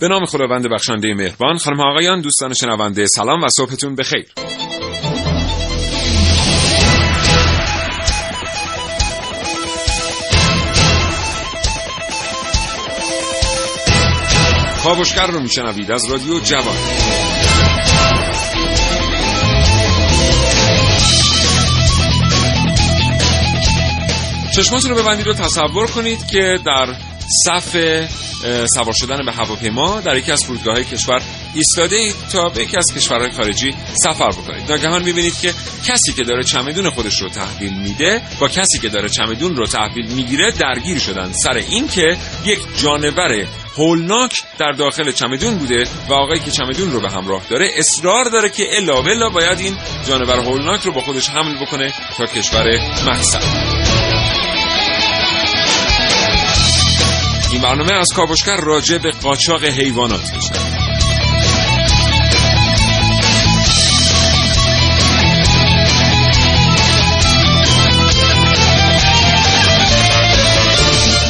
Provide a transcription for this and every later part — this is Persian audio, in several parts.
به نام خداوند بخشنده مهربان خانم آقایان دوستان شنونده سلام و صبحتون بخیر. کاوشگر رو میشنوید از رادیو جوان. چشماتون رو ببندید و تصور کنید که در صف سوار شدن به هواپیما در یکی از فرودگاه کشور ایستاده اید تا به یکی از کشورهای خارجی سفر بکنید. ناگهان می‌بینید که کسی که داره چمدون خودش رو تحویل میده با کسی که داره چمدون رو تحویل می‌گیره درگیر شدن سر این که یک جانور هولناک در داخل چمدون بوده و آقایی که چمدون رو به همراه داره اصرار داره که الا باید این جانور هولناک رو با خودش حمل بکنه تا کشور مقصد این برنامه از کاوشگر راجع به قاچاق حیوانات میشه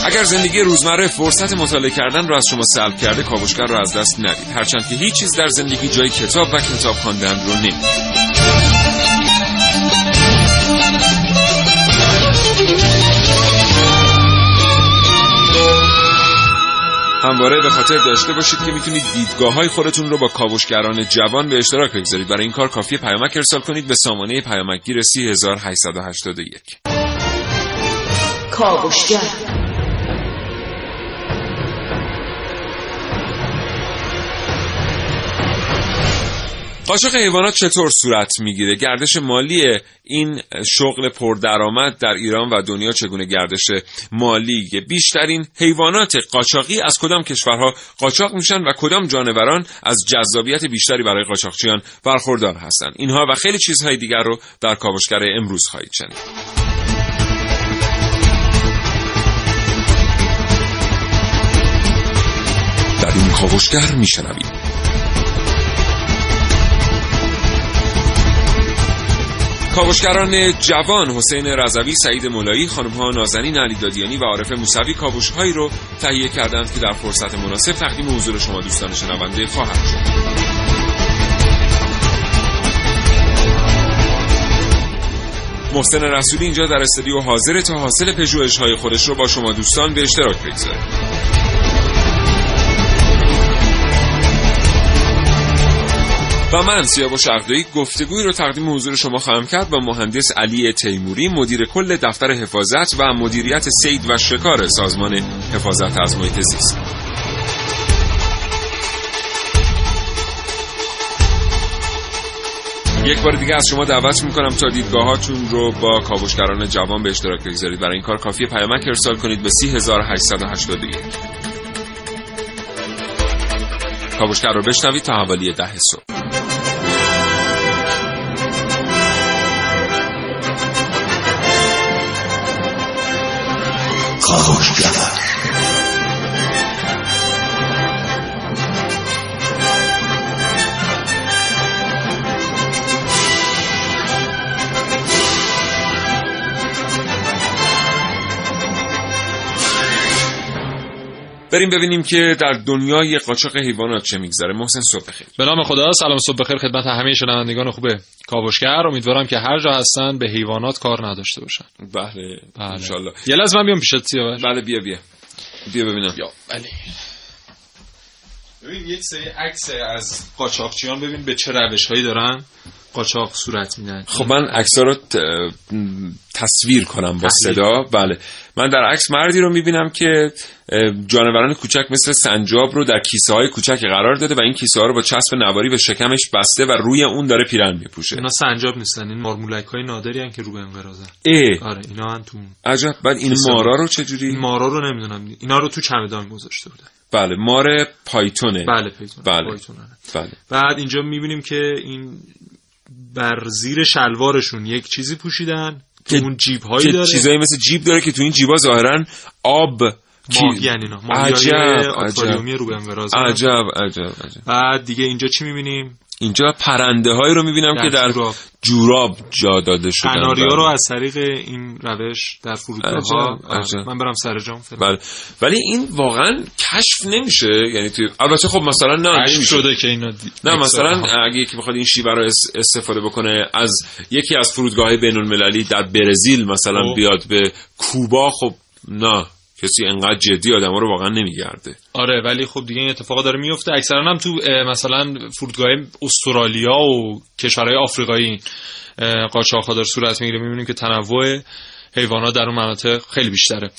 اگر زندگی روزمره فرصت مطالعه کردن را از شما سلب کرده کاوشگر را از دست ندید. هرچند که هیچ چیز در زندگی جای کتاب و کتاب خواندن رو نمیده همواره به خاطر داشته باشید که می‌تونید دیدگاه های خودتون رو با کاوشگران جوان به اشتراک بگذارید. برای این کار کافی پیامک ارسال کنید به سامانه پیامکگیر 3881 کاوشگر. قاچاق حیوانات چطور صورت می‌گیره؟ گردش مالی این شغل پردرآمد در ایران و دنیا چگونه گردش مالی بیشترین حیوانات قاچاقی از کدام کشورها قاچاق میشن و کدام جانوران از جذابیت بیشتری برای قاچاقچیان برخوردار هستند اینها و خیلی چیزهای دیگر رو در کاوشگر امروز خواهید شنید. در این کاوشگر میشنوید. کاوشگران جوان حسین رضوی سعید مولایی خانمها نازنین علی دادیانی و عارف موسوی کاوشهایی رو تهیه کردند که در فرصت مناسب تقدیم حضور شما دوستان شنونده خواهد شد. محسن رسولی اینجا در استودیو حاضر تا حاصل پژوهش‌های خودش رو با شما دوستان به اشتراک بگذاره و من سیاوش اقدایی گفتگوی رو تقدیم حضور شما خواهم کرد با مهندس علی تیموری مدیر کل دفتر حفاظت و مدیریت سید و شکار سازمان حفاظت از محیط زیست. یک بار دیگه از شما دعوت می‌کنم تا دیدگاهاتون رو با کاوشگران جوان به اشتراک بگذارید. برای این کار کافی پیامک ارسال کنید به 3881 کاوشگر رو بشنوید تا حوالی ده صبح. بریم ببینیم که در دنیای قاچاق حیوانات چه میگذره. محسن صبح بخیر. به نام خدا سلام صبح بخیر خدمت همه شنوندگان خوب کاوشگر. امیدوارم که هر جا هستن به حیوانات کار نداشته باشن. بله بله. انشالله یه لحظه من بیام پیشت سیاوش بله بیا بیا. بیا ببینم. یا بله. ببین یک سری عکس از قاچاقچیان ببین به چه روش هایی دارن. قاچاق صورت میدن خب من عکس‌ها رو تصویر کنم با صدا. بله. من در عکس مردی رو می‌بینم که جانوران کوچک مثل سنجاب رو در کیسه های کوچک قرار داده و این کیسه ها رو با چسب نواری به شکمش بسته و روی اون داره پیرن میپوشه. اینا سنجاب نیستن. این مارمولک های نادری هن که رو به انقراضن ای آره اینا هم تو عجب. بعد این مارا رو چجوری؟ این مارا رو نمی‌دونم. اینا رو تو چمدان گذاشته بودن بله مار پایتونه. بله پیتون بله. پایتون آره. بله. بعد اینجا می‌بینیم که این بر زیر شلوارشون یک چیزی پوشیدن که اون جیب هایی داره. چیزایی مثل جیب داره که تو این جیبا ظاهرا آب ماهی کی- یعنی اینا. ماهی آکواریومی رو انقراض عجب عجب عجب. بعد دیگه اینجا چی می‌بینیم؟ اینجا پرنده هایی رو می‌بینم در که در جوراب. جوراب جا داده شدن. قناریا بله. رو از طریق این روش در فرودگاه عجب. من برم سر جام. بله. ولی این واقعا کشف نمیشه. یعنی توی البته خب مثلا نه کشف. شده که اینا دی... نه مثلا اگه یکی بخواد این شیوه رو اس- استفاده بکنه از یکی از فرودگاه بین المللی در برزیل مثلا خب. بیاد به کوبا خب نه. کسی انقدر جدی آدم رو واقعا نمیگرده. آره ولی خب دیگه این اتفاقا داره میفته اکثرا هم تو مثلا فرودگاه استرالیا و کشورهای آفریقایی قاچاق ها داره صورت می‌گیره. می‌بینیم که تنوع حیوانات در اون مناطق خیلی بیشتره.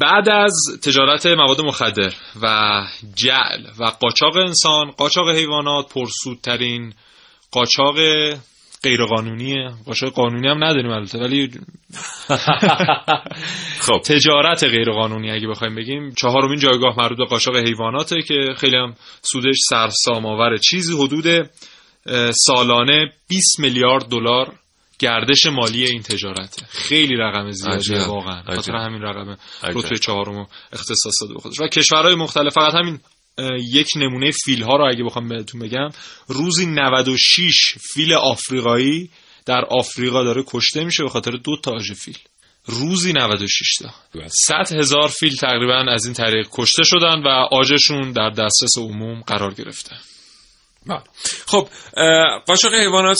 بعد از تجارت مواد مخدر و جعل و قاچاق انسان قاچاق حیوانات پرسودترین قاچاق غیرقانونیه. قاچاق قانونی هم نداریم البته ولی خب. تجارت غیرقانونی اگه بخوایم بگیم. چهارمین جایگاه مربوط به قاچاق حیواناته که خیلی هم سودش سرسام آوره چیزی. حدود سالانه 20 میلیارد دلار گردش مالی این تجارته. خیلی رقم زیادیه عجب، واقعا. خاطر همین رقم. رتبه چهارم اختصاص داده به خودش. و کشورهای مختلف فقط همین یک نمونه فیل ها رو اگه بخوام بهتون بگم. روزی 96 فیل آفریقایی در آفریقا داره کشته میشه به خاطر دو تا آژ فیل. روزی 96 تا. بله. 100 هزار فیل تقریبا از این طریق کشته شدن و آجشون در دسترس عموم قرار گرفته. بله. خب قاچاق حیوانات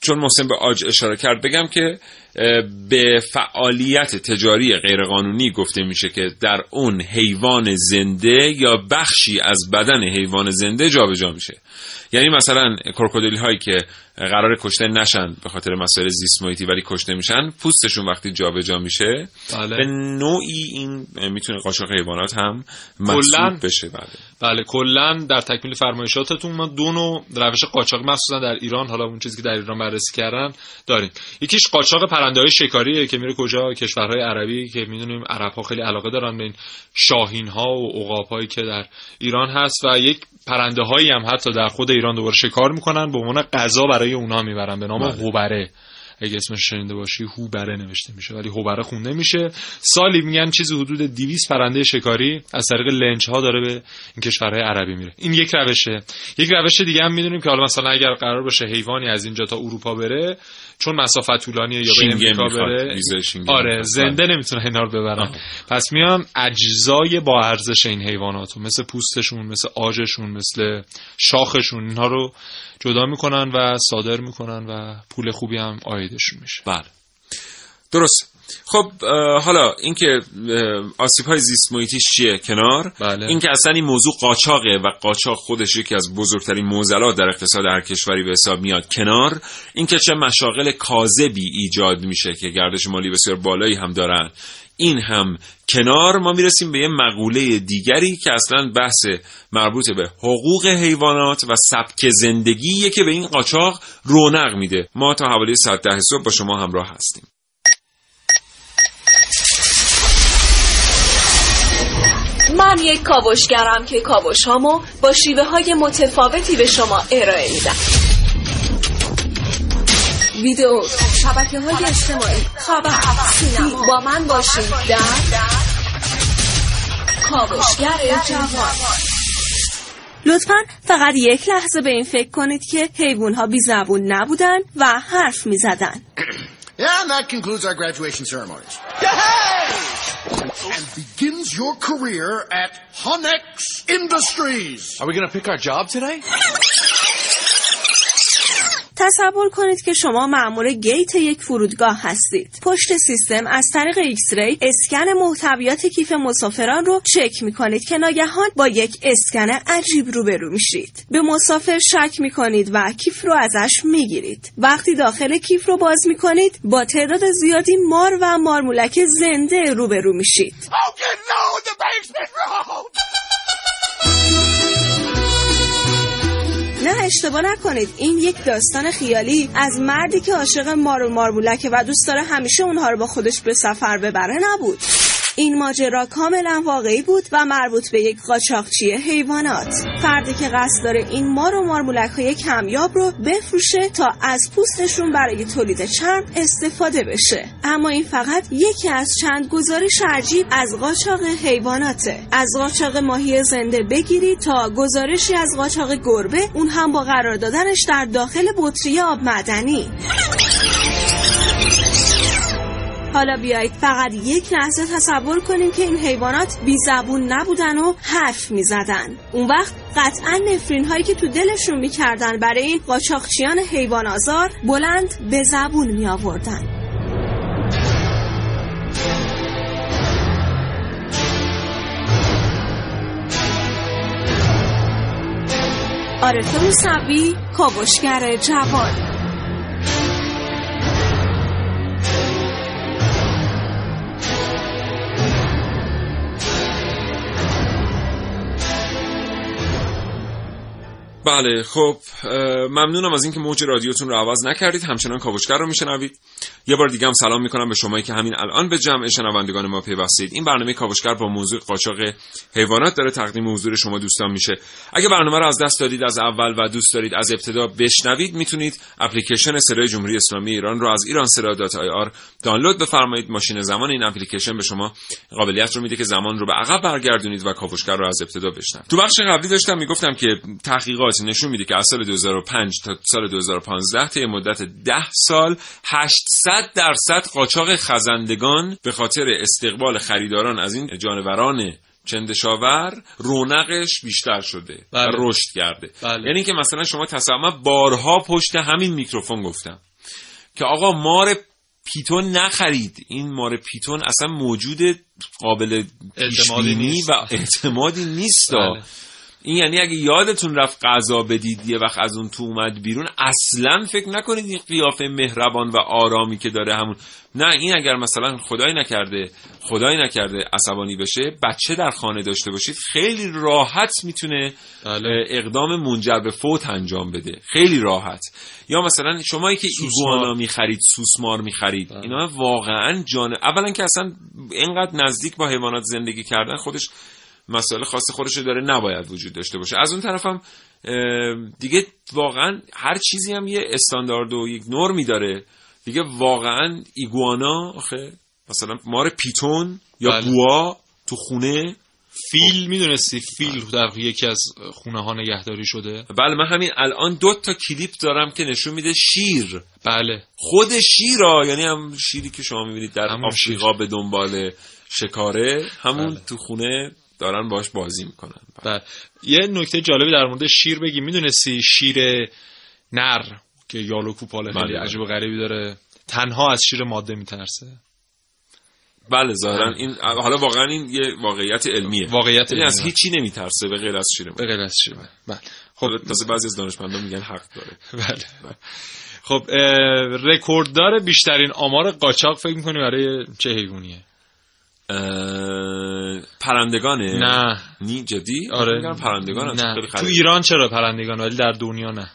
چون محسن به آج اشاره کرد بگم که به فعالیت تجاری غیرقانونی گفته میشه که در اون حیوان زنده یا بخشی از بدن حیوان زنده جابجا میشه یعنی مثلا کروکودیل هایی که قرار کشته نشن به خاطر مسائل زیست محیطی ولی کشته میشن. پوستشون وقتی جابجا میشه بله. به نوعی این می‌تونه قاچاق حیوانات هم محسوب بشه بله. بله کلا در تکمیل فرمایشاتتون ما دو نوع روش قاچاق مخصوصا در ایران حالا اون چیزی که در ایران بررسی کردن داریم. یکیش قاچاق پرنده های شکاریه که میره کجا؟ کشورهای عربی که می‌دونیم عرب ها خیلی علاقه دارن به این شاهین ها و عقاب هایی که در ایران هست و یک پرنده هایی هم حتی در خود ایران دوباره شکار می‌کنن. به عنوان غذا برای اونها می‌برن به نام بله. هوبره. اگه اسمش شنیده باشی هوبره نوشته میشه. ولی هوبره خونده میشه. سالی میگن چیزی حدود 200 پرنده شکاری از طریق لنج ها داره به این کشورهای عربی میره. این یک روشه. یک روش دیگه هم می‌دونیم که حالا مثلا اگر قرار باشه حیوانی از اینجا تا اروپا بره چون مسافت طولانیه یا به امریکا. بره آره. زنده نمی‌تونه اینا رو ببرن آه. پس میان اجزای با ارزش این حیوانات رو مثل پوستشون مثل آجشون مثل شاخشون اینها رو جدا می‌کنن و صادر می‌کنن و پول خوبی هم آیدشون میشه بله درست خب حالا اینکه آسیب های زیست محیطیش چیه کنار؟ بله. اینکه اصلا این موضوع قاچاقه و قاچاق خودش یکی از بزرگترین معضلات در اقتصاد هر کشوری به حساب میاد کنار. اینکه چه مشاغل کاذبی ایجاد میشه که گردش مالی بسیار بالایی هم دارن. این هم کنار. ما می‌رسیم به یه مقوله دیگری که اصلا بحث مربوط به حقوق حیوانات و سبک زندگیه که به این قاچاق رونق میده. ما تا حوالی ساعت ده صبح با شما همراه هستیم. من یک کاوشگرم که کاوش هامو با شیوه های متفاوتی به شما ارائه میدم. ویدیو شبکه های اجتماعی. خبر سینما. با من باشید در کاوشگر جوان. لطفا فقط یک لحظه به این فکر کنید که حیوان ها بی زبون نبودن و حرف می زدن. Yeah, and that concludes our graduation ceremonies. Yay! And begins your career at Honex Industries. Are we going to pick our job today? تصور کنید که شما مأمور گیت یک فرودگاه هستید. پشت سیستم از طریق X-ray اسکن محتویات کیف مسافران رو چک می‌کنید که ناگهان با یک اسکن عجیب روبرو میشید. به مسافر شک می‌کنید و کیف رو ازش می‌گیرید. وقتی داخل کیف رو باز می‌کنید با تعداد زیادی مار و مارمولک زنده روبرو میشید. Road! نه اشتباه نکنید. این یک داستان خیالی از مردی که عاشق مار و مارمولکه و دوست داره همیشه اونها رو با خودش به سفر ببره نبود. این ماجرا کاملا واقعی بود و مربوط به یک قاچاقچی حیوانات. فردی که قصد داره این مار و مارمولک های کمیاب رو بفروشه تا از پوستشون برای تولید چرم استفاده بشه. اما این فقط یکی از چند گزارش عجیب از قاچاق حیواناته. از قاچاق ماهی زنده بگیرید تا گزارشی از قاچاق گربه اون هم با قرار دادنش در داخل بطری آب معدنی. حالا بیایید فقط یک لحظه تصور کنیم که این حیوانات بی زبون نبودن و حرف می زدن. اون وقت قطعا نفرین هایی که تو دلشون می‌کردن برای این قاچاقچیان حیوان آزار بلند به زبون می آوردن. عارف موسوی کاوشگر جوان بله خب ممنونم از اینکه موج رادیوتون رو عوض نکردید. همچنان کاوشگر رو میشنوید. یه بار دیگه هم سلام می‌کنم به شمایی که همین الان به جمع شنوندگان ما پیوستید. این برنامه کاوشگر با موضوع قاچاق حیوانات داره تقدیم حضور شما دوستان میشه. اگه برنامه رو از دست دادید از اول و دوست دارید از ابتدا بشنوید می‌تونید اپلیکیشن صدای جمهوری اسلامی ایران رو از ایران آر دانلود بفرمایید. ماشین زمان این اپلیکیشن به شما قابلیت رو میده که زمان رو به عقب برگردونید و کاوشگر رو از ابتدا بشنوید. تو بخش قبلی داشتم می‌گفتم که تحقیقات نشون میده که از سال 2005 تا سال 2015 طی مدت 10 سال 800 درصد قاچاق خزندگان به خاطر استقبال خریداران از این جانوران چندشاور رونقش بیشتر شده و بله. رشد کرده بله. یعنی که مثلا شما تصور من بارها پشت همین میکروفون گفتم که آقا مار پیتون نخرید این مار پیتون اصلا موجود قابل اعتمادی پیشبینی نیست. و اعتمادی نیست بله. این یعنی اگه یادتون رفت غذا بدید یه وقت از اون تو اومد بیرون اصلا فکر نکنید این قیافه مهربان و آرامی که داره همون نه این اگر مثلا خدای نکرده خدای نکرده عصبانی بشه بچه در خانه داشته باشید خیلی راحت می‌تونه بله. اقدام منجر به فوت انجام بده خیلی راحت یا مثلا شمایی که. ایگوانا می‌خرید سوسمار می‌خرید بله. اینا واقعا جان اولا که اصلا اینقدر نزدیک با حیوانات زندگی کردن خودش مسائل خاص خودش داره نباید وجود داشته باشه. از اون طرفم دیگه واقعا هر چیزی هم یه استاندارد و یک نرمی داره. دیگه واقعا ایگوانا آخه مثلا مار پیتون یا بله. بوا تو خونه. فیل می‌دونستی؟ فیل در یکی از خونه ها نگهداری شده. بله من همین الان دو تا کلیپ دارم که نشون میده شیر. بله. خود شیرا یعنی هم شیری که شما می‌بینید در آفریقا به دنبال شکاره همون بله. تو خونه دارن باش بازی می‌کنن. بله یه نکته جالبی در مورد شیر بگی می‌دونستی شیر نر که یالو کوپاله خیلی بله. عجیب و غریبی داره تنها از شیر ماده میترسه. بله ظاهرا این حالا واقعا این یه واقعیت علمیه. واقعیت یعنی از علمیه. هیچی نمیترسه به غیر از شیر به غیر از شیر بله. خب تازه بعضی از دانشمندان میگن حق داره. بله. خب اه، رکورددار بیشترین آمار قاچاق فکر می‌کنی برای چه حیوانیه؟ پرندگانه؟ نه. نی جدی؟ آره. پرندگان نه. خیلی تو. ایران چرا پرندگان ولی در دنیا نه.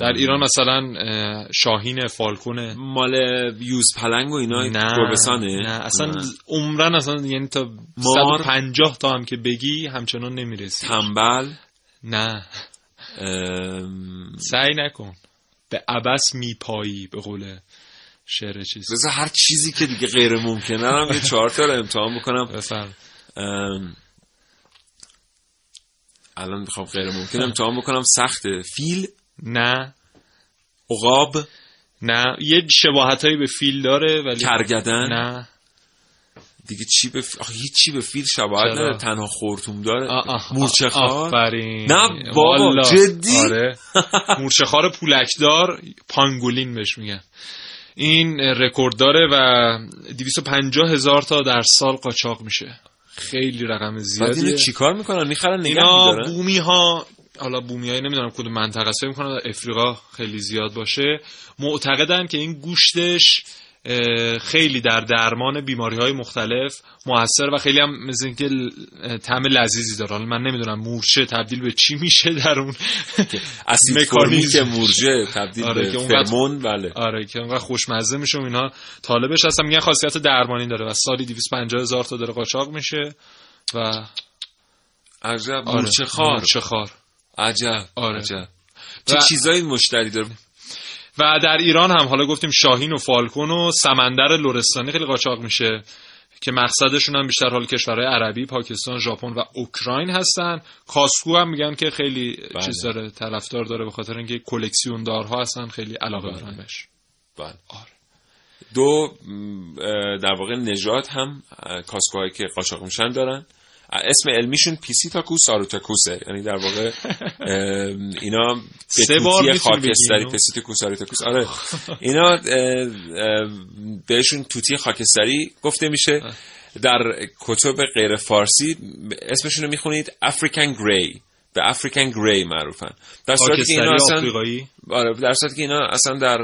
در ایران مثلا اه، شاهین فالکونه. مال یوز پلنگ و اینا نه گربسانه نه. اصلا عمرن اصلا یعنی تا مار؟ 150 تا هم که بگی همچنان نمی‌رسی. تنبل؟ نه. ام، سعی نکن. به عبس میپایی به قول شعر چیز بذار هر چیزی که دیگه غیر ممکنه هم یه چهار تا رو امتحان بکنم. بفرم ام، الان می‌خوام غیر ممکن امتحان بکنم. سخته فیل؟ نه. عقاب؟ نه. یه شباهت به فیل داره ولی کرگدن نه. دیگه چی به آخه هیچ چی به فیل شباهت؟ نداره. تنها خورتوم داره. آه، خار آفرین. نه بابا، والا. جدی؟ آره. مورچه خار پولکدار پانگولین بهش میگن. این رکورد داره و 250 هزار تا در سال قاچاق میشه. خیلی رقم بعد زیادیه. اینو چیکار می‌کنن؟ می‌خرن نگه اینا میدارن؟ بومی ها حالا بومی های نمی‌دونم کدوم منطقه است فکر می‌کنم در افریقا خیلی زیاد باشه. معتقدن که این گوشتش خیلی در درمان بیماری های مختلف موثر و خیلی هم مثل اینکه طعم لذیذی داره. حالا من نمی‌دونم مورچه تبدیل به چی میشه در اون اسید. که مورچه تبدیل آره، به فرمون بله. آره که اونقدر خوشمزه میشه و اینا. طالبش هستن میگن خاصیت درمانی داره و سالی 250 هزار تا داره قاچاق میشه و عجب آره، مورچه خار مورچه خار عجب آره. عجب. چه چیزایی مشتری داره؟ و در ایران هم حالا گفتیم شاهین و فالکون و سمندر لرستانی خیلی قاچاق میشه که مقصدشون هم بیشتر حال کشورهای عربی، پاکستان، ژاپن و اوکراین هستن. کاسکو هم میگن که خیلی بله. چیز داره، طرفدار داره به خاطر اینکه کلکسیون دارها هستن خیلی علاقه دارن بهش. بله دو م، اه، در واقع نژاد هم کاسکوهایی که قاچاق میشن دارن اسم علمیشون Psittacus erithacus ه یعنی در واقع اینا به سه بار خاکستری اینو. Psittacus erithacus آره. اینا بهشون توتی خاکستری گفته میشه. در کتب غیر فارسی اسمشون رو می‌خونید افریکن گری به افریکن گری معروفن. در صورتی که اینا اصلا آره در صورتی که اینا اصلا در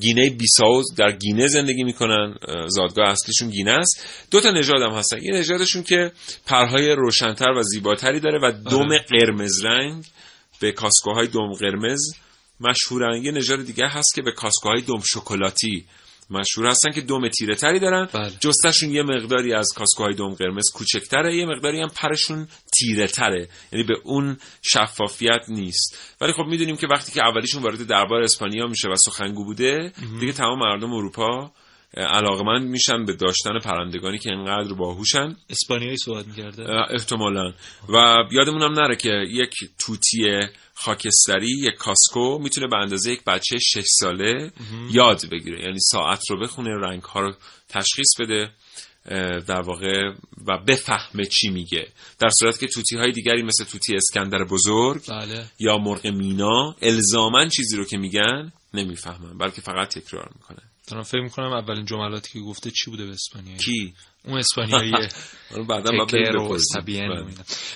گینه بیساو در گینه زندگی می‌کنن اه، زادگاه اصلیشون گینه است. دو تا نژاد هم هستن. یه نژادشون که پرهای روشنتر و زیباتری داره و دم قرمز رنگ به کاسکوهای دم قرمز مشهورن. یه نژاد دیگه هست که به کاسکوهای دم شکلاتی مشهور هستن که دم تیره تری دارن. بله. جستشون یه مقداری از کاسکوهای دم قرمز کوچکتره یه مقداری هم پرشون تیره تره. یعنی به اون شفافیت نیست. ولی خب می‌دونیم که وقتی که اولیشون وارد دربار اسپانیا میشه و سخنگو بوده دیگه تمام مردم اروپا علاقمند میشن به داشتن پرندگانی که انقدر باهوشن. اسپانیایی صحبت می‌کرده. احتمالا. و یادمون هم نره که یک توتی خاکستری یک کاسکو می‌تونه به اندازه یک بچه شش ساله یاد بگیره. یعنی ساعت رو بخونه رنگ ها رو تشخیص بده در واقع و بفهمه چی میگه. در صورت که توتی های دیگری مثل توتی اسکندر بزرگ بله. یا مرغ مینا الزامن چیزی رو که میگن نمی‌فهمن بلکه فقط تکرار می‌کنن. دارم فکر می‌کنم اولین جملاتی که گفته چی بوده به اسپانیایی؟ کی؟ اون اسپانیاییه بعدا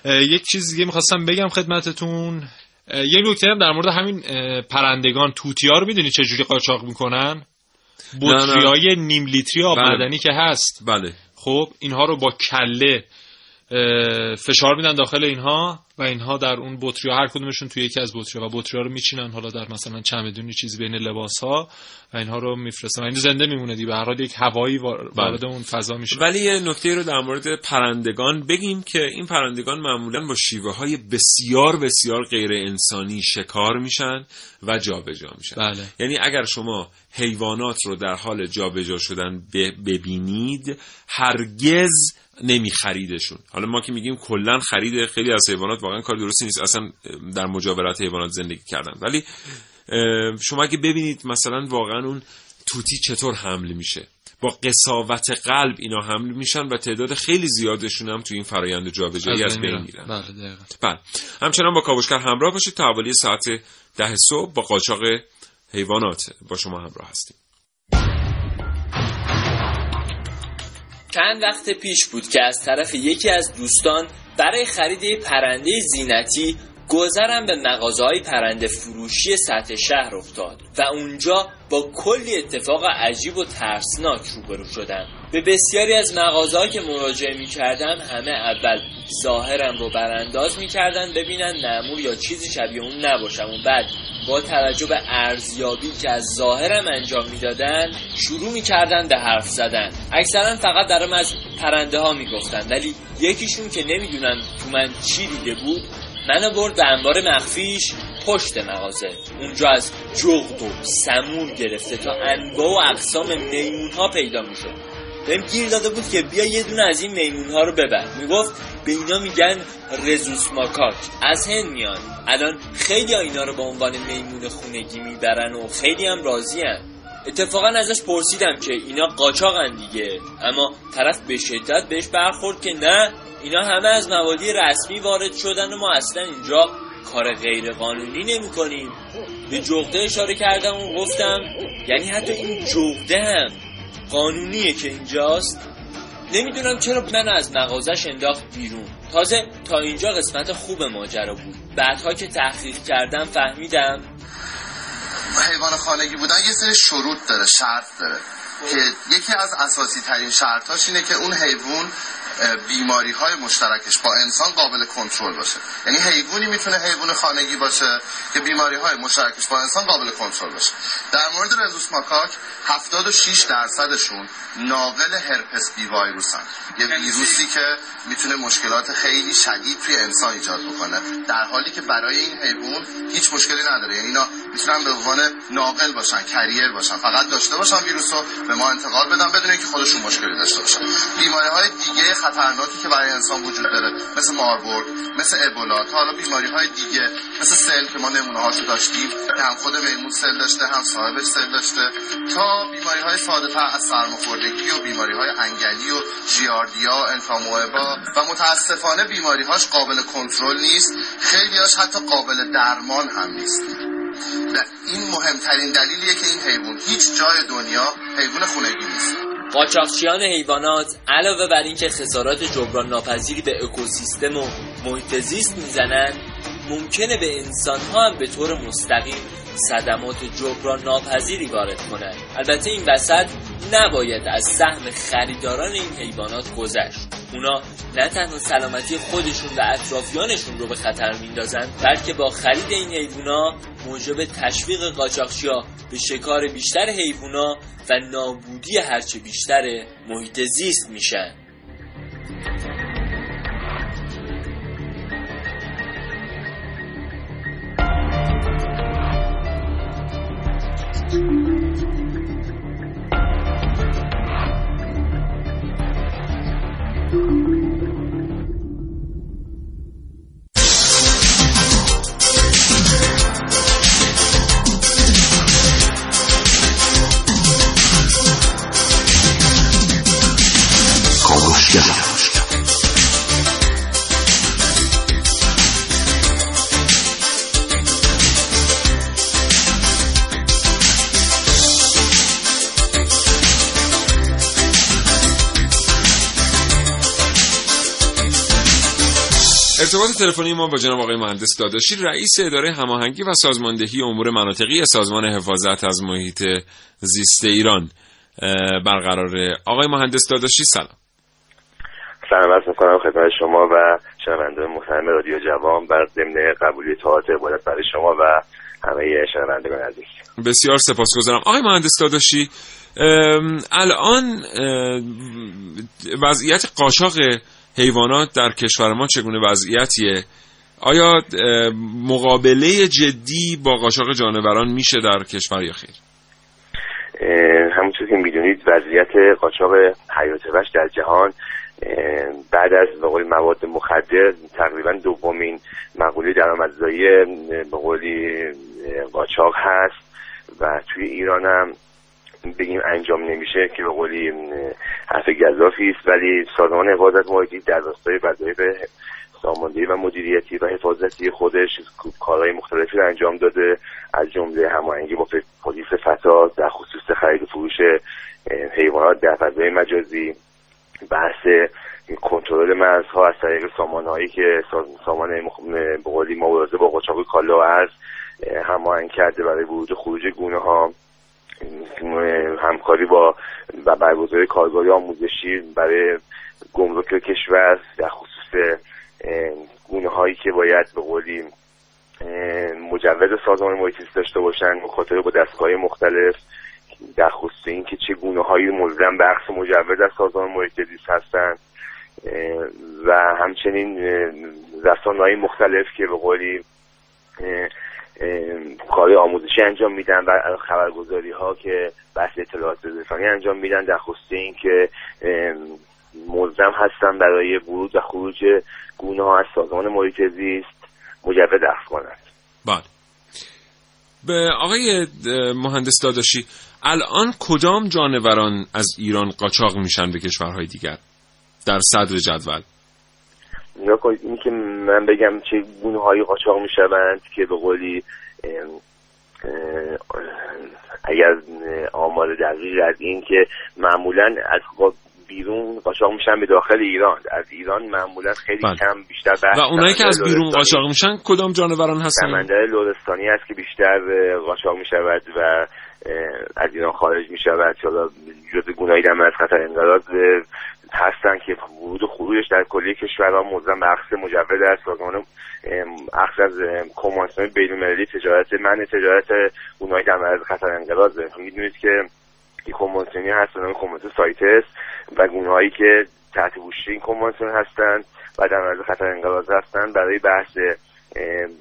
بله. یک چیز دیگه می‌خواستم بگم خدمتتون. یه نکته هم در مورد همین پرندگان توتی ها رو می‌دونی چه جوری قاچاق می‌کنن؟ بطری های نیم لیتری آب بله. معدنی که هست. بله. خب اینها رو با کله فشار میدن داخل اینها و اینها در اون بطری هر کدومشون توی یکی از بطری و بطری ها رو میچینن. حالا در مثلا چمدونی چیزی بین لباس ها و اینها رو میفرستن. و این زنده میمونه دی به هر حال یک هوایی وار- وارد اون فضا میشه. ولی یه نکته رو در مورد پرندگان بگیم که این پرندگان معمولا با شیوه های بسیار بسیار غیر انسانی شکار میشن و جابجا میشن. بله. یعنی اگر شما حیوانات رو در حال جابجا شدن ب- ببینید هرگز نمیخریدشون. حالا ما که میگیم کلا خرید خیلی از حیوانات واقعا کار درستی نیست اصلا در مجاورت حیوانات زندگی کردن. ولی شما اگه ببینید مثلا واقعا اون توتی چطور حمل میشه؟ با قصاوت قلب اینا حمل میشن و تعداد خیلی زیادشون هم توی این فرایند جابجایی از بین میرن. بله. بله. همچنان با کاوشگر همراه باشید تا حوالی ساعت ده صبح با قاچاق حیوانات با شما همراه هستیم. چند وقت پیش بود که از طرف یکی از دوستان برای خرید پرنده زینتی گذرم به مغازه پرنده فروشی سطح شهر افتاد و اونجا با کلی اتفاق عجیب و ترسناک روبرو شدم. به بسیاری از مغازه که مراجعه می کردم همه اول ظاهرم رو برانداز می کردن ببینن معمول یا چیزی شبیه اون نباشم. و بعد با توجه به ارزیابی که از ظاهرم انجام می‌دادن شروع می‌کردن به حرف زدن. اکثرا فقط درم از پرنده ها می‌گفتن. ولی یکیشون که نمی‌دونم تو من چی دیده بود منو برد به انبار مخفیش پشت مغازه. اونجا از جغد و سمور گرفته تا انواع و اقسام میمون ها پیدا می‌شد. بهم گیر داده بود که بیا یه دونه از این میمون ها رو ببر. می‌گفت به اینا میگن رزوس ماکاک. از هند میان. الان خیلی ها اینا رو به عنوان میمون خونگی می‌برن و خیلی هم راضی اتفاقا ازش پرسیدم که اینا قاچاقن دیگه. اما طرف به شدت بهش برخورد که نه اینا همه از موادی رسمی وارد شدن و ما اصلا اینجا کار غیر قانونی نمی کنیم به جغده اشاره کردم و گفتم یعنی حتی این جغده هم قانونیه که اینجاست؟ نمی‌دونم چرا من از مغازش انداخت بیرون. تازه تا اینجا قسمت خوب ماجرا بود. بعدها که تحقیق کردم فهمیدم. حیوان خانگی بودن یه سری شروط داره شرط داره. که یکی از اساسی ترین شرطاش اینه که اون حیوان بیماری های مشترکش با انسان قابل کنترل باشه. یعنی حیوانی می‌تونه حیوان خانگی باشه که بیماری های مشترکش با انسان قابل کنترل باشه. در مورد رزوس ماکاک 76 درصدشون ناقل هرپس بی ویروسن. یه ویروسی که می‌تونه مشکلات خیلی شدید توی انسان ایجاد بکنه. در حالی که برای این حیوان هیچ مشکلی نداره. یعنی اینا می‌تونن به عنوان ناقل باشن کریر باشن. فقط داشته باشن ویروس رو به ما انتقال بدن بدون اینکه خودشون مشکلی داشته باشن. بیماری های دیگه خطرناکی که برای انسان وجود داره مثل ماربورگ مثل ابولا تا حالا بیماری های دیگه مثل سل که ما نمونه هاشو داشتیم که هم خود میمون سل داشته هم صاحبش سل داشته تا بیماری های ساده تر از سرماخوردگی و بیماری های انگلی و ژیاردیا انفاموئبا. و متاسفانه بیماری هاش قابل کنترل نیست خیلی هاش حتی قابل درمان هم نیست. و این مهمترین دلیلیه که این حیوان هیچ جای دنیا حیوان خونگی نیست. قاچاقچیان حیوانات علاوه بر اینکه خسارات جبران ناپذیری به اکوسیستم و محیط زیست می‌زنند ممکنه به انسان ها هم به طور مستقیم صدمات جبران ناپذیری وارد کنند البته این وسط نباید از سهم خریداران این حیوانات گذشت. اونا نه تنها سلامتی خودشون و اطرافیانشون رو به خطر میندازند بلکه با خرید این حیوونا موجب تشویق قاچاقچیا به شکار بیشتر حیوونا و نابودی هرچه بیشتر محیط زیست میشن. ارتباط تلفنی ما با جناب آقای مهندس داداشی رئیس اداره هماهنگی و سازماندهی امور مناطقی سازمان حفاظت از محیط زیست ایران برقراره آقای مهندس داداشی سلام. سلام عرض می‌کنم خدمت شما و شنونده محترم رادیو جوان بر ضمن قبولی اطاعت عبادت برای شما و همه شنوندگان عزیز. بسیار سپاسگزارم. آقای مهندس داداشی الان وضعیت قاچاق حیوانات در کشور ما چگونه وضعیتیه؟ آیا مقابله جدی با قاچاق جانوران میشه در کشور یا خیر؟ همونطور که می‌دونید وضعیت قاچاق حیات وحش در جهان بعد از به قول مواد مخدر تقریبا دومین مقوله درآمدزایی به قولی قاچاق هست و توی ایران هم بگیم انجام نمیشه که به قولی حرف گذافی است ولی سازمان حفاظت محیطی در راستای وظایف ساماندهی و مدیریتی و حفاظتی خودش کارهای مختلفی رو انجام داده. از جمله هماهنگی با پلیس فتا در خصوص خرید و فروش حیوانات در فضای مجازی بحث کنترل مرزها از طریق سامانهایی که سامان به قولی مبارزه با قاچاق کالا و ارز هماهنگ کرده برای ورود خروج گونه ها همکاری با و برگزاری کارگاهی آموزشی برای گمرک کشور در خصوص گونه هایی که باید به قولی مجوز سازمان محیط داشته باشن مخاطره با دستگاه مختلف در خصوص اینکه چه گونه هایی ملزم به عقص مجوز از سازمان محیط زیست هستند و همچنین رسانه های مختلف که به قولی کار آموزشی انجام میدن و خبرگزاری ها که بحث اطلاعات رسانی انجام میدن در خصوص اینکه ملزم هستن برای ورود و خروج گونه ها از سازمان محیط زیست مجوز اخذ کنند. بله. به آقای مهندس داداشی الان کدام جانوران از ایران قاچاق میشن به کشورهای دیگر؟ در صدر جدول. این که من بگم چه گونه هایی قاچاق می‌شوند که به قولی اگر آمار دقیق از این که معمولا از بیرون قاچاق میشن به داخل ایران. از ایران معمولا خیلی بله. کم بیشتر و اونایی که از بیرون قاچاق میشن کدام جانوران هستن؟ سمندر لرستانی است که بیشتر قاچاق می‌شود و از ایران خارج می‌شود. حالا جز گونه‌ای در از خطر انقراض هستن که ورود و خروجش در کلیه کشورها موزن به عقص مجوز است. سازمان عقص از کنوانسیون بین‌المللی تجارت من تجارت اونایی در معرض خطر انقراض می‌دونید که کنوانسیونی هست نام کنوانسیون سایتس و گونهایی که تحت این کنوانسیون هستند و در معرض خطر انقراض هستند برای بحث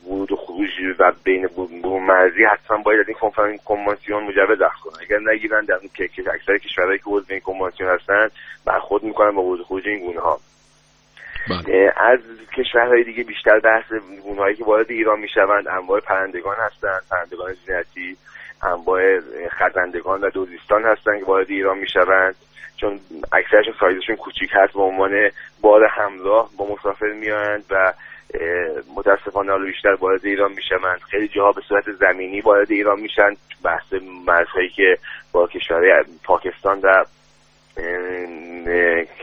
ورود و خروج و بین مرزی حتما باید از این کنوانسیون مجوز اخذ کنن. اگر نگیرن در که اکثر کشورهایی که عضو این کنوانسیون هستند برخورد می‌کنن با ورود و خروج این گونه ها بله. از کشورهای دیگه بیشتر بحث گونهایی که وارد ایران می‌شوند انواع پرندگان هستند پرندگان زینتی انواع خزندگان و دوزیستان هستند که وارد ایران می‌شوند. چون اکثرشون سایزشون کوچیک هست به عنوان بار همراه با مسافر میآیند و متاسفانه حالا بیشتر وارد ایران میشن. خیلی جاها به صورت زمینی وارد ایران میشن. بحث مرزهایی که با کشورهای پاکستان و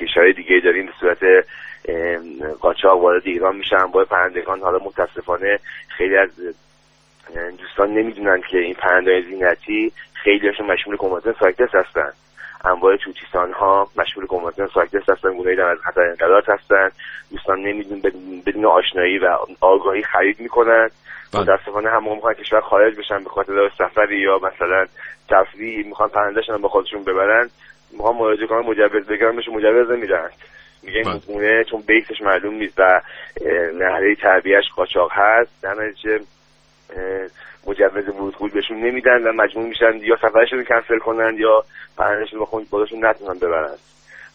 کشورهای دیگه داریم به صورت قاچاق وارد ایران میشن. با پرندگان حالا متاسفانه خیلی از دوستان نمی‌دونن که این پرنده زینتی خیلی هاشون مشمول کنوانسیون سایکتس هستن. انواع توتیسان ها مشمول کنوانسیون سایکتس هستن گونه از خطر انقلات هستن. دوستان نمیدون بدون آشنایی و آگاهی خرید می‌کنن. بله. متاسفانه هم موقع کشور خارج بشن به خاطر سفری یا مثلا تفریح می‌خوان پرندهشون به خودشون ببرن. می‌خوان مراجعه کنن مجوز بگیرن بهش مجوز نمیدن. میگه این گونه چون بیسش معلوم نیست و نحره تربیهش قاچاق هست. در نتیجه مجوز ورود خروج بهشون نمیدن و مجبور میشن یا سفرشون کنسل کنن یا پرندشون با خودشون نتونن ببرن.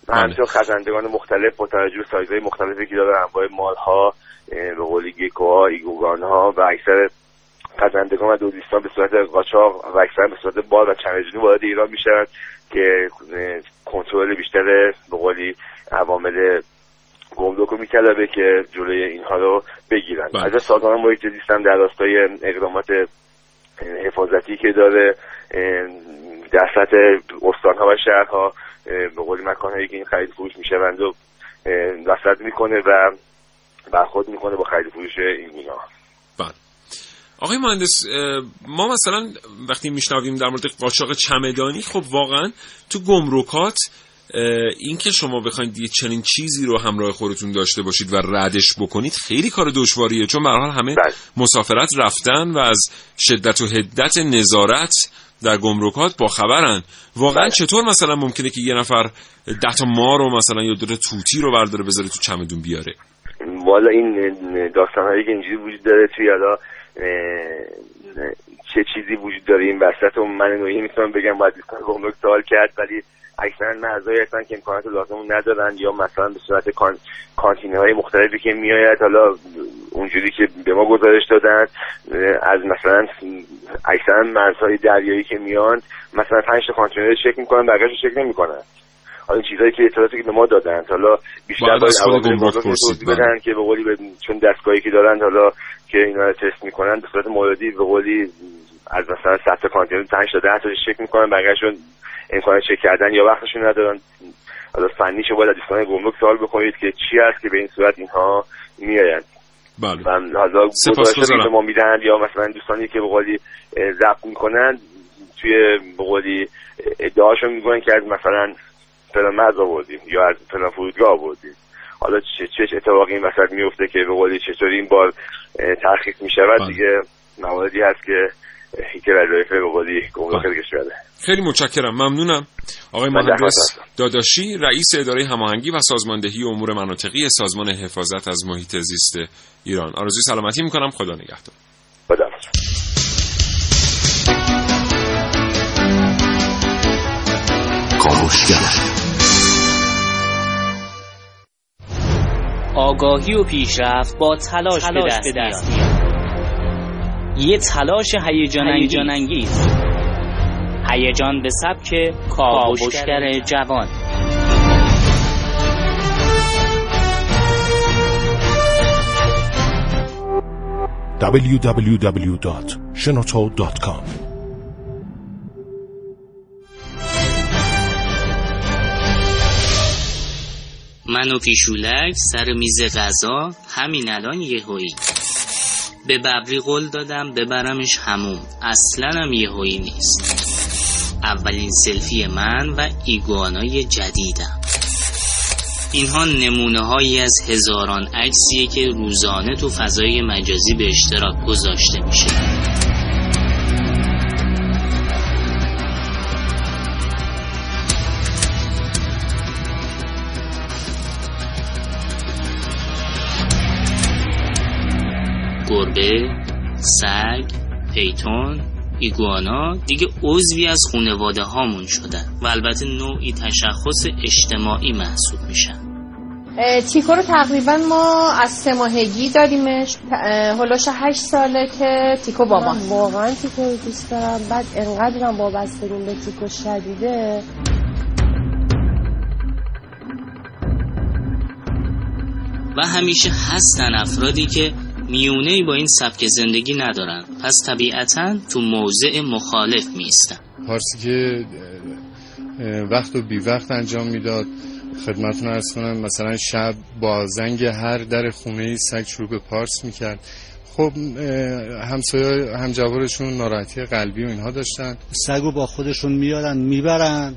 همچنین خزندگان مختلف با توجه به سایزهای مختلفی که داره انواع مالها به قول گیکوها ایگوگان و اکثر خزندگان و دوزیستان به صورت قاچاق و اکثر به صورت بال و چنجونی وارد ایران میشن که کنترل بیشتر به قولی عوامل گمرک رو میطلبه که جلوی اینها رو بگیرن. بله. از سازمان محیط زیست در راستای اقدامات حفاظتی که داره در سطح استانها و شهرها به قول مکانهایی که این خرید فروش می‌شوند و رصد می‌کنه و برخورد می‌کنه با خرید فروش این گونه بله. آقای مهندس ما مثلا وقتی میشنویم در مورد قاچاق چمدانی خب واقعا تو گمرکات این که شما بخواید یه چنین چیزی رو همراه خودتون داشته باشید و ردش بکنید خیلی کار دشواریه چون به حال همه بله. مسافرت رفتن و از شدت و حدت نظارت در گمرکات با خبرن واقعا بله. چطور مثلا ممکنه که یه نفر ده تا ما رو مثلا یا داره توتی رو برداره بذاره تو چمدون بیاره والا این داستان هایی که اینجوری وجود داره توی یادا چه چیزی وجود داره این وسط و من نوعی می‌تونم بگم باید گمرک سوال کرد ولی اکثرا مغزایی هستن که امکانات لازم ندارن یا مثلا به صورت کان... کانتینه های مختلفی که میآید حالا اونجوری که به ما گزارش دادن از مثلا اکثرا مرزهای دریایی که میان مثلا پنج تا کانتینر چک می‌کنن بقیه‌اش چک نمی‌کنن حالا چیزایی که اطلاعاتی که به ما دادن حالا بیشتر باید عوامل توضیح بدن بله. که به قولی چون دستگاهی که دارن حالا که اینا رو تست می‌کنن به صورت موردی به قولی از مثلا 100 تا کانتینر 5 تا 10 تا چک می‌کنن بقیه‌شون امکان چک کردن یا وقتشون ندارن. حالا فنیشو باید از دوستان گمرک سوال بکنید که چی هست که به این صورت اینها میآیند. بله. و حالا به ما میدن یا مثلا دوستانی که به قولی ضبط می‌کنن توی به قولی ادعاشون میگن که از مثلا فلان مرز آوردیم یا از فلان فرودگاه آوردیم. حالا چه چه اتفاقی این وسط میفته که به قولی چطوری این بار ترخیص می‌شود؟ بله. دیگه مواردی هست که که گمرک بله. خیلی متشکرم ممنونم. آقای مهندس داداشی رئیس اداره هماهنگی و سازماندهی امور مناطقی سازمان حفاظت از محیط زیست ایران. آرزوی سلامتی می‌کنم. خدا نگهدار. خدا آگاهی و پیشرفت با تلاش, تلاش به دست میاد. یه تلاش هیجان انگیز. هیجان به سبک کاوشگر جوان. www.shenoto.com من و پیشولک سر میز غذا همین الان یهویی. به ببری قول دادم ببرمش هموم اصلا هم یهویی نیست. اولین سلفی من و ایگوانای جدیدم. اینها نمونه هایی از هزاران عکسیه که روزانه تو فضای مجازی به اشتراک گذاشته میشه. گربه، سگ، پیتون، ایگوانا دیگه عضوی از خونواده هامون شدن و البته نوعی تشخص اجتماعی محسوب میشن. تیکو رو تقریبا ما از سه ماهگی داریمش هلوش هشت ساله که تیکو با ما واقعا تیکو رو دوست دارم بعد انقدرم وابستگیم به تیکو شدیده. و همیشه هستن افرادی که میونه با این سبک زندگی ندارن. پس طبیعتا تو موضع مخالف میستن پارسی که وقت و بی وقت انجام می‌داد خدمتون ارز کنم مثلا شب با زنگ هر در خونه سگ شروع به پارس می‌کرد. خب همسایه هم جوارشون ناراحتی قلبی و اینها داشتن. سگو با خودشون میارن می‌برن.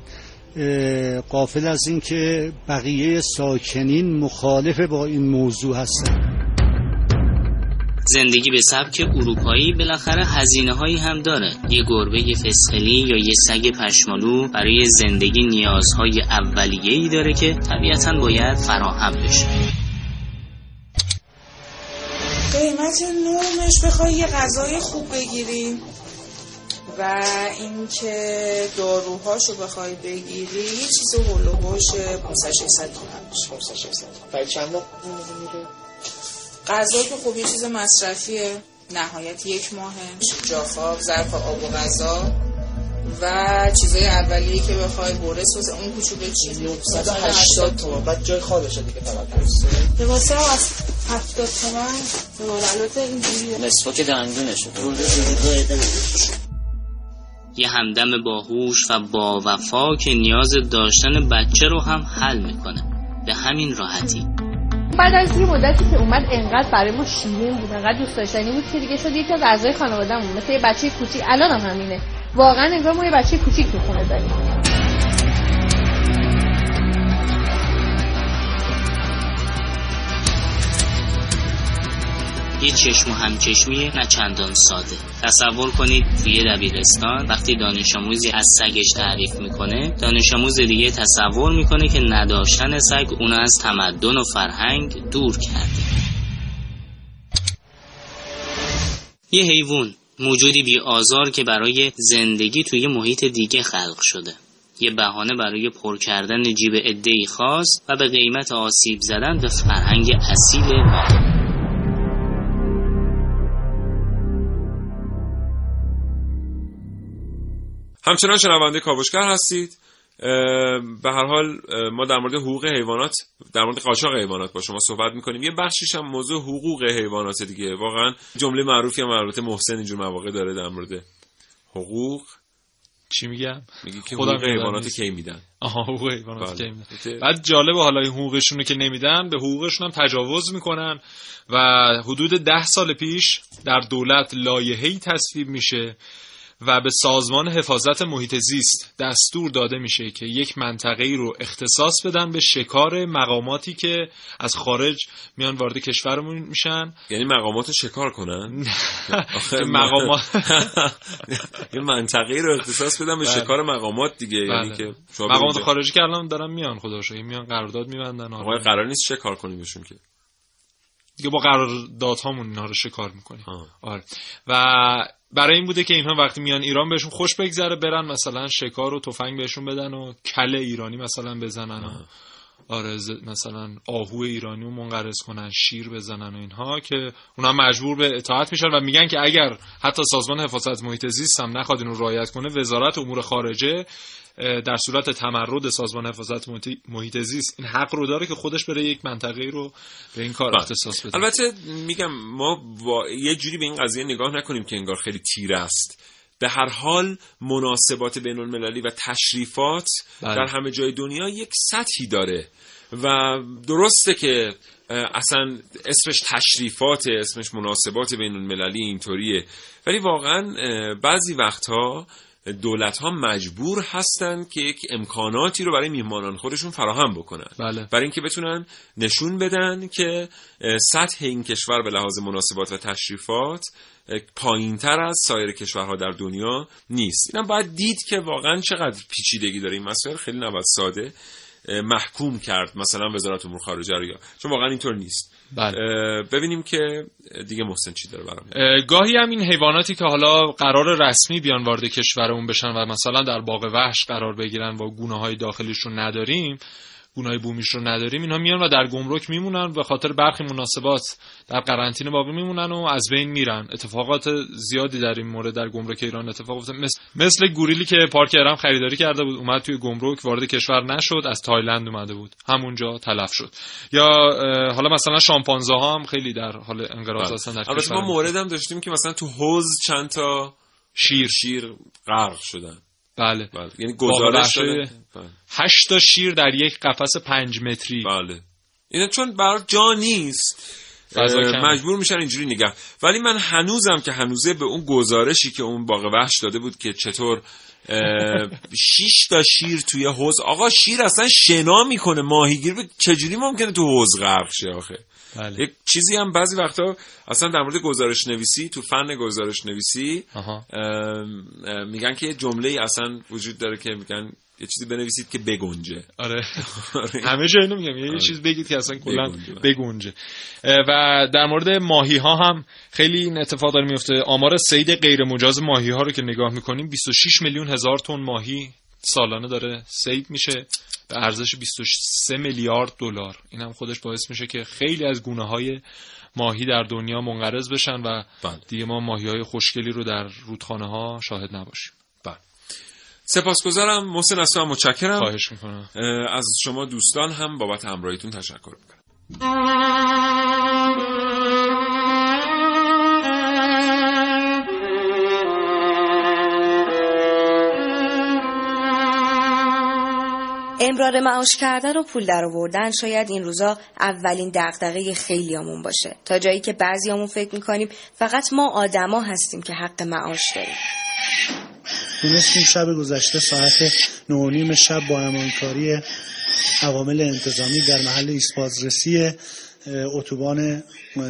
قافل از اینکه بقیه ساکنین مخالف با این موضوع هستن. زندگی به سبک اروپایی بالاخره هزینه هایی هم داره. یه گربه فسخلی یا یه سگ پشمالو برای زندگی نیازهای اولیه ای داره که طبیعتا باید فراهم بشه. قیمت نومش بخوای یه غذای خوب بگیری و اینکه داروهاشو بخوای بگیری یه چیز هلو باش 500 600 تومن. 500 600 برای چند میره غذا که خب یه چیز مصرفیه. نهایت یک ماهه. جافاب ظرف آب و غذا و چیزای اولیه که بخوای برس واسه اون کوچولو چیزی 980 تومن. بعد جای خوابشه دیگه فقط. لباسا از 70 تومن مدلات اینجوریه. مسواک دندونشه. یه همدم باهوش و با وفا که نیاز داشتن بچه رو هم حل می‌کنه. به همین راحتی. بعد از یه مدتی که اومد انقدر برای ما شیرین بود انقدر دوست داشتنی بود که دیگه شد یکی از اعضای خانوادهمون مثل یه بچه کوچیک الان هم همینه. واقعا انگار ما یه بچه کوچیک تو خونه داریم. یه چشم و همچشمی نه چندان ساده. تصور کنید توی دبیرستان وقتی دانش آموزی از سگش تعریف می‌کنه دانش آموز دیگه تصور می‌کنه که نداشتن سگ اونو از تمدن و فرهنگ دور کرده. یه حیوان موجودی بی آزار که برای زندگی توی محیط دیگه خلق شده. یه بهانه برای پر کردن جیب عده‌ای خاص و به قیمت آسیب زدن به فرهنگ اصیل ما. همچنان شنونده کاوشگر هستید. به هر حال ما در مورد حقوق حیوانات در مورد قاچاق حیوانات با شما صحبت می‌کنیم. یه بخشیش هم موضوع حقوق حیوانات دیگه. واقعا جمله معروفی هم البته محسن اینجور مواقع داره در مورد حقوق. چی میگم؟ میگه که حقوق حیوانات کی میدن؟ آها حقوق حیوانات کی میدن. بعد جالبه حالا این حقوقشون رو که نمیدن به حقوقشون هم تجاوز می‌کنن و حدود ده سال پیش در دولت لایحه‌ای تصویب میشه و به سازمان حفاظت محیط زیست دستور داده میشه که یک منطقه ای رو اختصاص بدن به شکار مقاماتی که از خارج میان وارد کشورمون میشن. یعنی مقامات شکار کنن؟ مقامات. یه منطقه ای رو اختصاص بدن به شکار مقامات دیگه. یعنی که مقامات خارجی که الان دارن میان خدا شکر. میان قرارداد میبندن آقا قرار نیست شکار کنیمشون که. دیگه با قراردادهامون اینا رو شکار می‌کنیم. آره. و برای این بوده که اینها وقتی میان ایران بهشون خوش بگذره برن مثلا شکار و تفنگ بهشون بدن و کله ایرانی مثلا بزنن و آره مثلا آهو ایرانی رو منقرض کنن شیر بزنن و اینها که اونا مجبور به اطاعت میشن و میگن که اگر حتی سازمان حفاظت محیط زیست هم نخواد اینو رعایت کنه وزارت امور خارجه در صورت تمرد سازمان حفاظت محیط زیست این حق رو داره که خودش بره یک منطقه رو به این کار بله. اختصاص بده البته میگم ما یه جوری به این قضیه نگاه نکنیم که انگار خیلی تیره است به هر حال مناسبات بین المللی و تشریفات بله. در همه جای دنیا یک سطحی داره و درسته که اصلا اسمش تشریفات اسمش مناسبات بین المللی اینطوریه ولی واقعا بعضی وقتها دولت ها مجبور هستند که یک امکاناتی رو برای میهمانان خودشون فراهم بکنن. بله. برای اینکه بتونن نشون بدن که سطح این کشور به لحاظ مناسبات و تشریفات پایین تر از سایر کشورها در دنیا نیست. اینم باید دید که واقعا چقدر پیچیدگی داره این مسائل خیلی نباید ساده محکوم کرد مثلا وزارت امور خارجه رو یا چون واقعا اینطور نیست. بله. ببینیم که دیگه محسن چی داره برام گاهی هم این حیواناتی که حالا قرار رسمی بیان وارد کشورمون بشن و مثلا در باغ وحش قرار بگیرن و گونه های داخلیش رو نداریم گونای بومیش رو نداریم اینها میان و در گمرک میمونن به خاطر برخی مناسبات در قرنطینه باقی میمونن و از بین میرن. اتفاقات زیادی در این مورد در گمرک ایران اتفاق افتاد. مثل, مثل گوریلی که پارک ارم خریداری کرده بود اومد توی گمرک وارد کشور نشد از تایلند اومده بود. همونجا تلف شد. یا حالا مثلا شامپانزه ها هم خیلی در حال انقراض هستن در البته ما موردم داشتیم که مثلا تو حوز چند تا شیر. شیر غرق شدن. بله, بله. یعنی گزارش هشت تا شیر در یک قفس پنج متری. بله. اینا چون برای جا نیست. مجبور میشن اینجوری نگه. ولی من هنوزم که هنوزه به اون گزارشی که اون باغ وحش داده بود که چطور شیش تا شیر توی حوز آقا شیر اصلا شنا می‌کنه ماهیگیر چجوری ممکنه تو حوز غرق شه آخه؟ بله. یک چیزی هم بعضی وقتا اصلا در مورد گزارش نویسی تو فن گزارش نویسی میگن که یه جمله اصلا وجود داره که میگن یه چیزی بنویسید که بگنجه. آره. همه جا اینو میگم. یه چیز بگید که اصلا کلا بگنجه. و در مورد ماهی ها هم خیلی این اتفاق داره میفته آمار سید غیر مجاز ماهی ها رو که نگاه می‌کنیم 26 میلیون هزار تن ماهی سالانه داره سید میشه به ارزش 23 میلیارد دلار. این هم خودش باعث میشه که خیلی از گونه های ماهی در دنیا منقرض بشن و دیگه ما ماهی های خوشگلی رو در رودخانه ها شاهد نباشیم. بله سپاسگزارم محسن از تو متشکرم. خواهش می‌کنم. از شما دوستان هم بابت همراهیتون تشکر می‌کنم. امرار معاش کردن و پول در آوردن شاید این روزا اولین دغدغه خیلیامون باشه. تا جایی که بعضیامون فکر می‌کنیم فقط ما آدما هستیم که حق معاش داریم. دونستیم شب گذشته ساعت نونیم شب با همانکاری عوامل انتظامی در محل ایسپازرسی اتوبان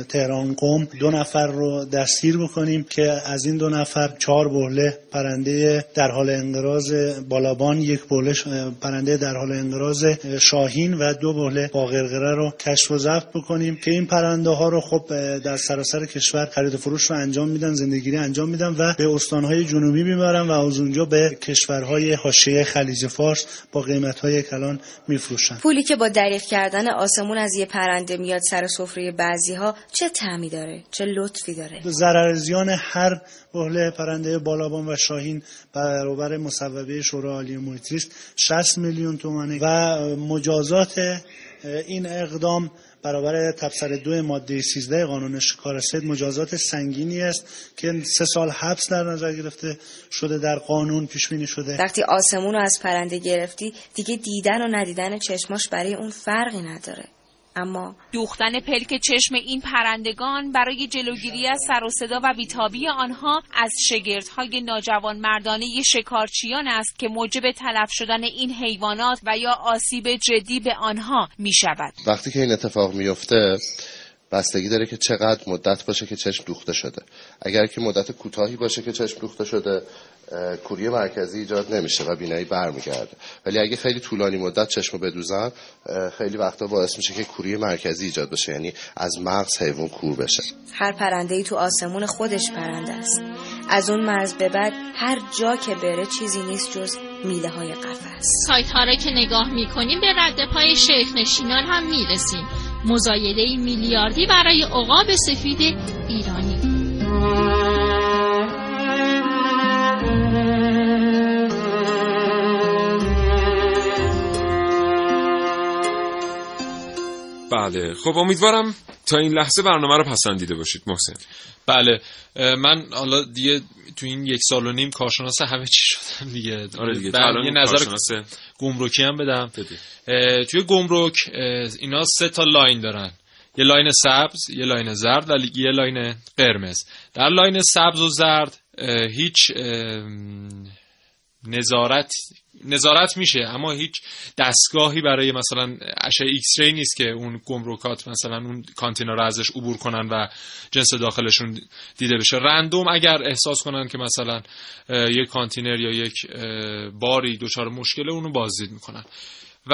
تهران قم. دو نفر رو دستگیر بکنیم که از این دو نفر چهار بهله پرنده در حال انقراض بالابان یک بهله پرنده در حال انقراض شاهین و دو بهله باقرقره رو کشف و ضبط بکنیم که این پرنده ها رو خب در سراسر کشور خرید و فروش رو انجام میدن زندگیری انجام میدن و به استانهای جنوبی می‌برن و از اونجا به کشورهای حاشیه خلیج فارس با قیمتهای کلان میفروشن. پولی که با دریغ کردن آسمون از یه پرنده میاد سر سفره بعضی ها چه تعمی داره چه لطفی داره؟ ضرر زیان هر بهله پرنده بالابان و شاهین برابر مصوبه شورای عالی محیط زیست 60 میلیون تومانه و مجازات این اقدام برابر تبصر دو ماده 13 قانون شکار سید مجازات سنگینی است که سه سال حبس در نظر گرفته شده در قانون پیش بینی شده. وقتی آسمون رو از پرنده گرفتی دیگه دیدن و ندیدن چشماش برای اون فرقی نداره. اما دوختن پلک چشم این پرندگان برای جلوگیری از سر و صدا و بیتابی آنها از شگردهای ناجوان مردانه شکارچیان است که موجب تلف شدن این حیوانات و یا آسیب جدی به آنها می شود. وقتی که این اتفاق میفته بستگی داره که چقدر مدت باشه که چشم دوخته شده اگر که مدت کوتاهی باشه که چشم دوخته شده کوری مرکزی ایجاد نمیشه و بینایی برمیگرده. ولی اگه خیلی طولانی مدت چشم بدوزن خیلی وقتا باعث میشه که کوری مرکزی ایجاد بشه یعنی از مغز حیوان کور بشه. هر پرنده ای تو آسمون خودش پرنده است. از اون مرز به بعد هر جا که بره چیزی نیست جز میله های قفس. سایت ها را که نگاه می‌کنیم به رد پای شیخ نشینان هم می‌رسیم. مزایده میلیاردی برای عقاب سفید ایرانی. بله. خب امیدوارم تا این لحظه برنامه رو پسندیده باشید محسن. بله. من حالا دیگه تو این یک سال و نیم کارشناس همه چی شدم دیگه. آره دیگه یه نظر گمرکی هم بدم. توی گمرک اینا سه تا line دارن. یه line سبز یه line زرد و یه line قرمز. در line سبز و زرد هیچ نظارت نظارت میشه اما هیچ دستگاهی برای مثلا اشعه X-ray نیست که اون گمرکات مثلا اون کانتینر رو ازش عبور کنن و جنس داخلشون دیده بشه. random اگر احساس کنن که مثلا یک کانتینر یا یک باری دچار مشکل اونو بازدید می‌کنن. و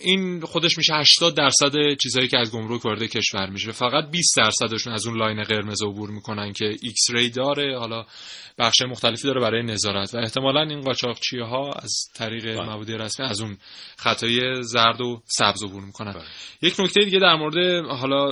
این خودش میشه 80 درصد چیزهایی که از گمرک وارد کشور میشه. فقط 20 درصدشون از اون line قرمز عبور می‌کنن که X-ray داره. حالا بخش مختلفی داره برای نظارت. و احتمالا این قاچاقچی ها از طریق بله. مبادی رسمی از اون خطای زرد و سبز عبور می‌کنن. بله. یک نکته دیگه در مورد حالا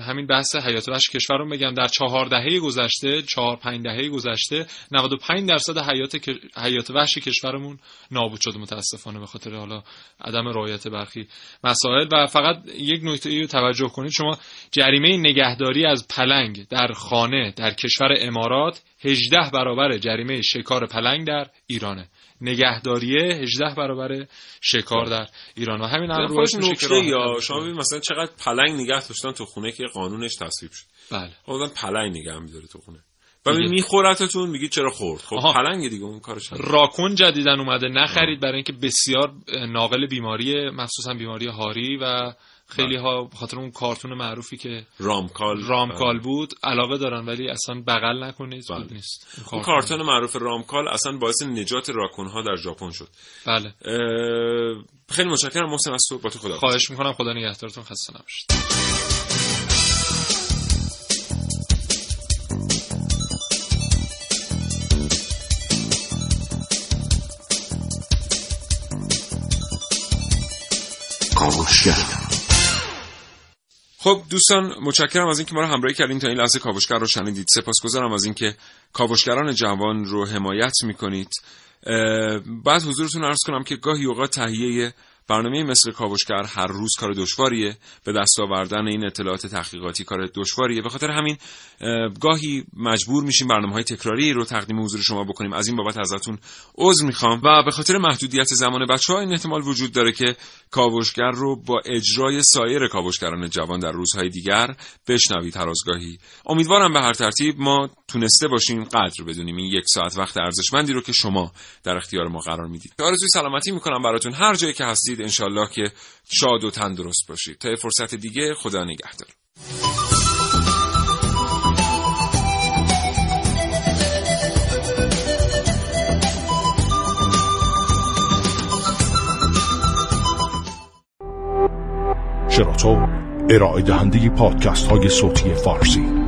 همین بحث حیات وحش کشور رو بگم در چهار دهه گذشته چهار پنج دهه گذشته 95 درصد حیات حیات وحش کشورمون نابود شده متاسفانه به خاطر حالا عدم رعایت برخی مسائل. و فقط یک نکته رو توجه کنید. شما جریمه نگهداری از پلنگ در خانه در کشور امارات 18 برابر جریمه شکار پلنگ در ایرانه. نگهداریه 18 برابر شکار در ایران. و همین الان روش نکته یا شما ببین مثلا چقدر پلنگ نگه داشتن تو خونه که قانونش تصویب شد. بله. خب پلنگ نگه می‌داره تو خونه. و میخورتتون میگی چرا خورد؟ خب پلنگ دیگه اون کارش راکون جدیدن اومده. نخرید برای اینکه بسیار ناقل بیماری مخصوصا بیماری هاری و خیلی ها خاطر اون کارتون معروفی که رامکال رامکال بود علاقه دارن ولی اصلا بغل نکنید بله. نیست. اون کارتون. معروف رامکال اصلا باعث نجات راکون ها در ژاپن شد. بله. خیلی متشکرم محسن از تو با تو خدا خواهش می‌کنم خدا نگهدارتون خسته نباشید. خب دوستان متشکرم از اینکه ما رو همراهی کردین تا این لحظه کاوشگر رو شنیدید. سپاسگزارم از اینکه کاوشگران جوان رو حمایت می‌کنید. بعد حضورتون عرض کنم که گاهی اوقات تهیه برنامه مثل کاوشگر هر روز کار دشواریه به دست آوردن این اطلاعات تحقیقاتی کار دشواریه. به خاطر همین گاهی مجبور میشیم برنامه های تکراری رو تقدیم حضور شما بکنیم. از این بابت ازتون عذر می‌خوام. و به خاطر محدودیت زمان بچه ها این احتمال وجود داره که کاوشگر رو با اجرای سایر کاوشگران جوان در روزهای دیگر بشنوید هر امیدوارم به هر ترتیب ما تونسته باشیم قدر بدونیم. این یک ساعت وقت ارزشمندی رو که شما در اختیار ما قرار می‌دید. آرزوی سلامتی می‌کنم براتون. هر جایی که هستید انشالله که شاد و تندرست باشید. تا فرصت دیگه خدا نگهدار. شراطو ارائه دهنده پادکست های صوتی فارسی.